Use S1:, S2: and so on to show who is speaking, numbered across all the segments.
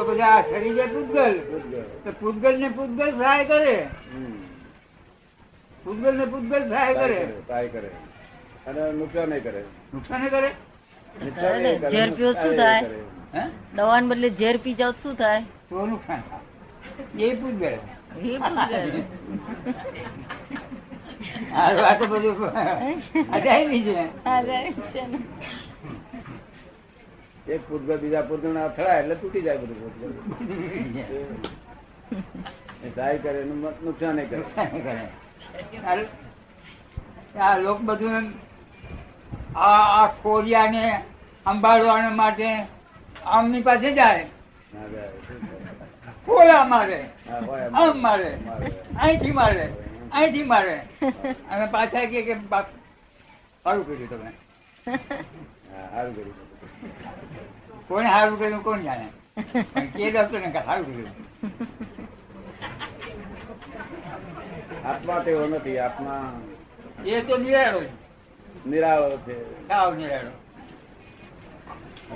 S1: તો પછી આ શરીર છે પૂતગલ
S2: પૂતગલ.
S1: તો પૂતગલ ને પૂતગલ ફ્રાય કરે. પૂતગલ ને પૂતગલ ફ્રાય કરે.
S2: ફ્રાય કરે. અને નુકસાન કરે.
S1: નુકસાન કરે?
S3: ઝેર પીવો શું થાય? દવાને બદલે ઝેર પી જાવ શું થાય?
S1: તો નુકસાન એ પૂતગલ
S3: એ પૂતગલ.
S1: આ આ તો બધું અજાયબી છે
S3: right છે.
S2: એક પૂતગલ બીજા પૂતગલ ના અથડાય એટલે તૂટી જાય બધું પૂતગલ. ટ્રાય કરે નુકસાન કરે
S1: કરે આ- લોક બધું આ કોરિયાને સંભાળવાને માટે આમની પાસે જાય
S2: જાય.
S1: મારે. આમ મારે. અહીંથી મારે અહીંથી મારે અને પાછા કે કે સારું કર્યું તમે
S2: સારું કર્યું.
S1: કોને સારું કર્યું કોણ જાણે? કે ડોક્ટર ને સારું કર્યું.
S2: આત્મા તેવો નથી આત્મા
S1: એ તો નિરાળો
S2: નિરાળો છે.
S1: સાવ નિરાળો.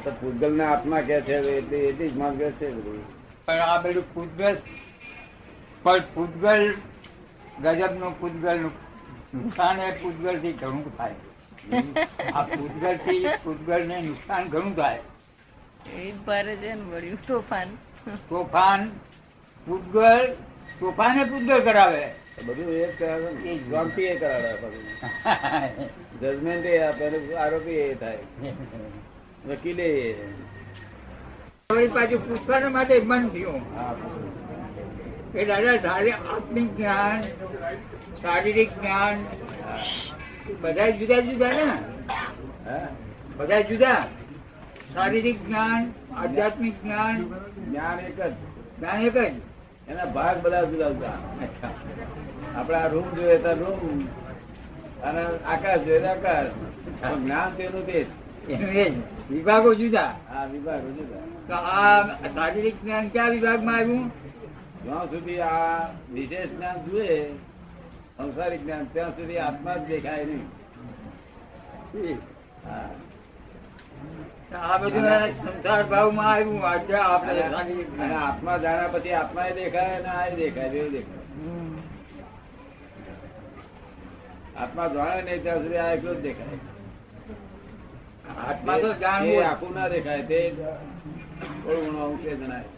S2: તો ભૂતગલ ને આત્મા કે છે એટલી એટલી જ માંગે છે બધું.
S1: પણ આ બધું ભૂતગલ પણ ભૂતગલ ગજબનું ભૂતગલ નુકસાન એ ભૂતગલથી ઘણું થાય. આ પૂતગલથી પૂતગલ ને નુકસાન ઘણું થાય.
S3: એ ભારે છે ને વળ્યું તોફાન.
S1: તોફાન પૂતગલ કરાવે.
S2: બધું એ જ કરાવે એ શાંતિ એ કરાવે બધું. જજમેન્ટ એ આપે આરોપી એ થાય. વકીલે એ.
S1: પાછું પૂછવાના માટે મન થયું. કે દાદા તારે આત્મિક જ્ઞાન શારીરિક જ્ઞાન બધા જુદા જુદા ને? બધા જુદા? શારીરિક જ્ઞાન આધ્યાત્મિક જ્ઞાન?
S2: જ્ઞાન એક જ.
S1: જ્ઞાન એક જ?
S2: એના ભાગ બધા જુદા જુદા. આપડે આ રૂમ જોઈએ તો રૂમ અને આકાશ જોઈએ તો આકાશ. જ્ઞાન તેનું તે.
S1: વિભાગો જુદા.
S2: આ વિભાગ જુદા.
S1: તો આ શારીરિક જ્ઞાન કયા વિભાગમાં આવ્યું?
S2: જ્યાં સુધી આ વિશેષ જ્ઞાન જોઈએ સંસારિક જ્ઞાન ત્યાં સુધી આત્મા જ દેખાય નહીં.
S1: આ બધું સંસાર ભાવમાં આવ્યું આજે આપણે
S2: આત્મા જાણ્યા પછી આત્મા દેખાય અને આ દેખાય દેખાય. આત્મા જાણે નહીં ત્યાં સુધી આ એકલો જ દેખાય.
S1: આત્મા તો જાણવું
S2: આખું ના દેખાય તે થોડું ઘણું અંશે જણાય?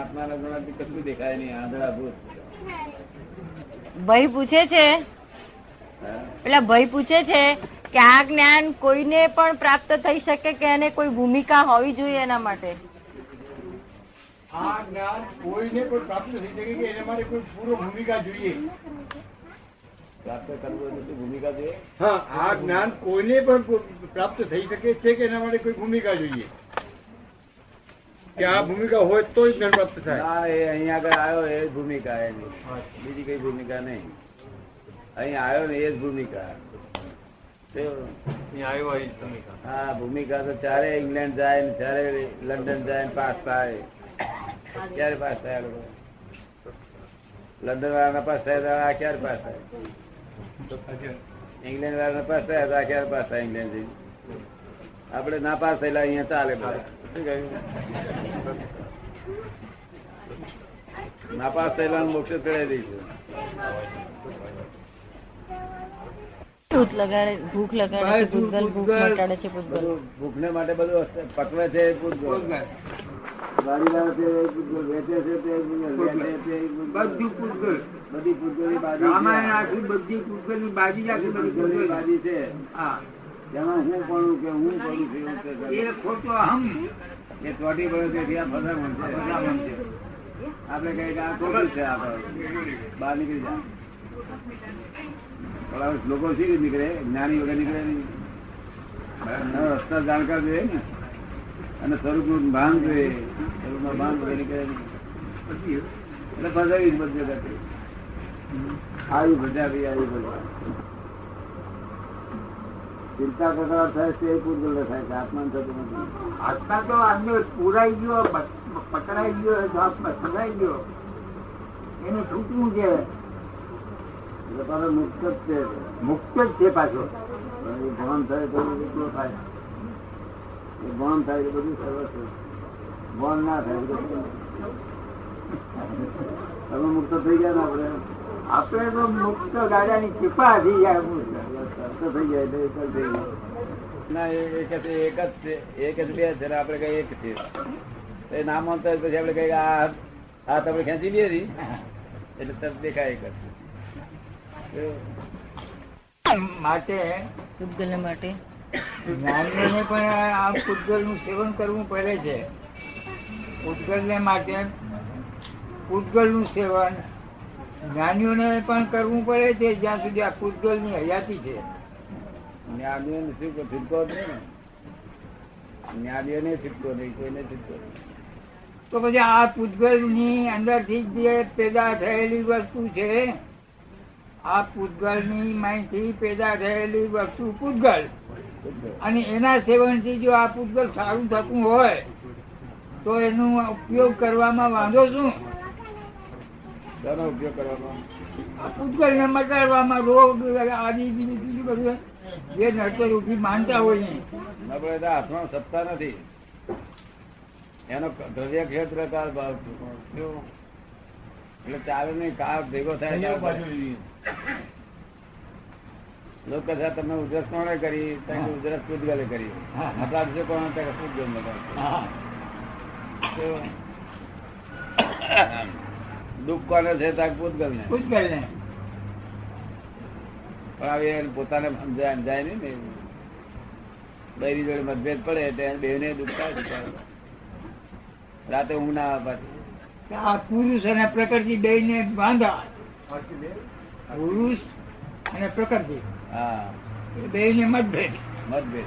S2: આત્માના જણાથી કશું દેખાય નહીં આંધળા ભૂત
S3: ભાઈ પૂછે છે? પેલા ભાઈ પૂછે છે કે આ જ્ઞાન કોઈને પણ પ્રાપ્ત થઈ શકે કે એને કોઈ ભૂમિકા હોવી જોઈએ એના માટે?
S4: આ જ્ઞાન કોઈને કોઈ પ્રાપ્ત થઈ શકે કે એના માટે કોઈ પૂર્વ ભૂમિકા જોઈએ?
S2: પ્રાપ્ત કરવું એટલે ભૂમિકા જોઈએ?
S4: હા આ જ્ઞાન કોઈને પણ પ્રાપ્ત થઈ શકે છે કે એના માટે કોઈ ભૂમિકા જોઈએ? કે આ ભૂમિકા હોય તો જ જ્ઞાન પ્રાપ્ત થાય.
S2: ના એ અહીંયા આગળ આવ્યો એ જ ભૂમિકા એની. બીજી કઈ ભૂમિકા નહીં. અહીં આવ્યો ને એ જ ભૂમિકા. હા ભૂમિકા તો ચારે ઇંગ્લેન્ડ જાય ને ત્યારે લંડન જાય ને પાસ થાય. ક્યારે પાસ થાય લંડન વાળાના પાસ થાય તો આ ક્યારે પાસ થાય? ઇંગ્લેન્ડ વાળાના પાસ થાય તો આ ક્યારે પાસ થાય ઇંગ્લેન્ડ જઈને આપણે ના પાસ થયેલા અહીંયા ચાલે નાપાસ થયેલા મોક્ષ ચડાવી દઈશું.
S3: ભૂખ લગાડે ભૂખ લગાડે છે ભૂતગલ ભૂખ મટાડે છે ભૂતગલ.
S2: બધું ભૂખને માટે બધું પકવે છે પૂતગલ
S1: બધી
S2: પૂતગલની બાજી છે. તેમાં હું કોનું કે હું કરું છે એવું કે
S1: એ ખોટો હમ.
S2: એ ચોટી પડે છે આ ફસામણ છે
S1: ફસામણ છે.
S2: આપણે કઈ કે આ ખોટું છે આ બહાર નીકળી જાય લોકો શી નીકળે? જ્ઞાની વગર નીકળે નહીં. રસ્તા જાણકાર જોઈએ ને. અને સ્વરૂપનું ભાન જોઈએ સ્વરૂપમાં ભાન વગર નીકળે નહીં. એટલે ફસાવી જ બધી વખતે આવી ભજાવી આવી ભજા ચિંતા કકડાટ થાય છે એ પૂતગલ થાય છે આત્મા થતું નથી.
S1: આત્મા તો આદમી પુરાઈ ગયો પકડાઈ ગયો આત્મા સગાઈ ગયો. એને છૂટવું છે.
S2: મુક્ત જ છે.
S1: મુક્ત જ છે પાછો.
S2: ભણ ભાન થાય તો એકલો થાય. એ ભાન થાય તો બધું સર્વસ્વ બોન ના થાય. તમે મુક્ત થઈ ગયા ને આપણે?
S1: આપણે તો મુક્ત દાદાની કૃપા થઈ યાર મુક્ત.
S2: થઈ ગયા એટલે થઈ ગયા. ના એક જ એક જ છે એક જ બે છે ને કઈ એક છે. એ ના માનતા પછી આપણે કઈ આ હાથ આપણે ખેંચી લઈએ છીએ. એટલે તરત દેખાય એક
S1: માટે
S3: પૂતગલ માટે.
S1: જ્ઞાનીઓને પણ આ પૂતગલનું સેવન કરવું પડે છે. પૂતગલ ને માટે પૂતગલનું સેવન. જ્ઞાનીઓને પણ કરવું પડે છે જ્યાં સુધી આ પૂતગલની હયાતી છે.
S2: જ્ઞાનીઓને શું છૂટકો જ નહીં ને. જ્ઞાનીઓને છૂટકો નહીં કોઈને છૂટકો
S1: તો પછી આ પૂતગલની અંદરથી અંદર જે પેદા થયેલી વસ્તુ છે આ પૂતગલની માહિતી પેદા થયેલી વસ્તુ પૂતગલ અને એના સેવનથી જો આ પૂતગલ સારું થતું હોય તો એનો ઉપયોગ કરવામાં વાંધો શું?
S2: શાનો ઉપયોગ કરવાનો.
S1: આ મટાડવામાં રોગ આદિ બીજું બીજું બધું જે નડતર ઊભી માનતા હોય ને
S2: ના હાથમાં સત્તા નથી. એનો દ્રવ્ય ક્ષેત્ર કાળ ભાવ એટલે ચાલે નહીં કાળ ભેગો થાય ત્યારે બધું. તમે ઉધરસ કોણે કરી? તો કે ઉધરસ પૂતગલે કરી. આપણા વિશે કોણ હતા શું પૂતગલ નતા. દુઃખ કોને છે તાક પૂતગલ ને
S1: પૂતગલ ને
S2: પણ હવે પોતાને સમજાય સમજાય નહીં ને બૈરી જોડે મતભેદ પડે ત્યાં બેને દુઃખ થાય રાતે ઊંઘ ના આવે પાછી.
S1: આ પુરુષ અને પ્રકૃતિ બે ને બાંધા પુરુષ અને પ્રકૃતિ.
S2: હા.
S1: બે ને મતભેદ.
S2: મતભેદ.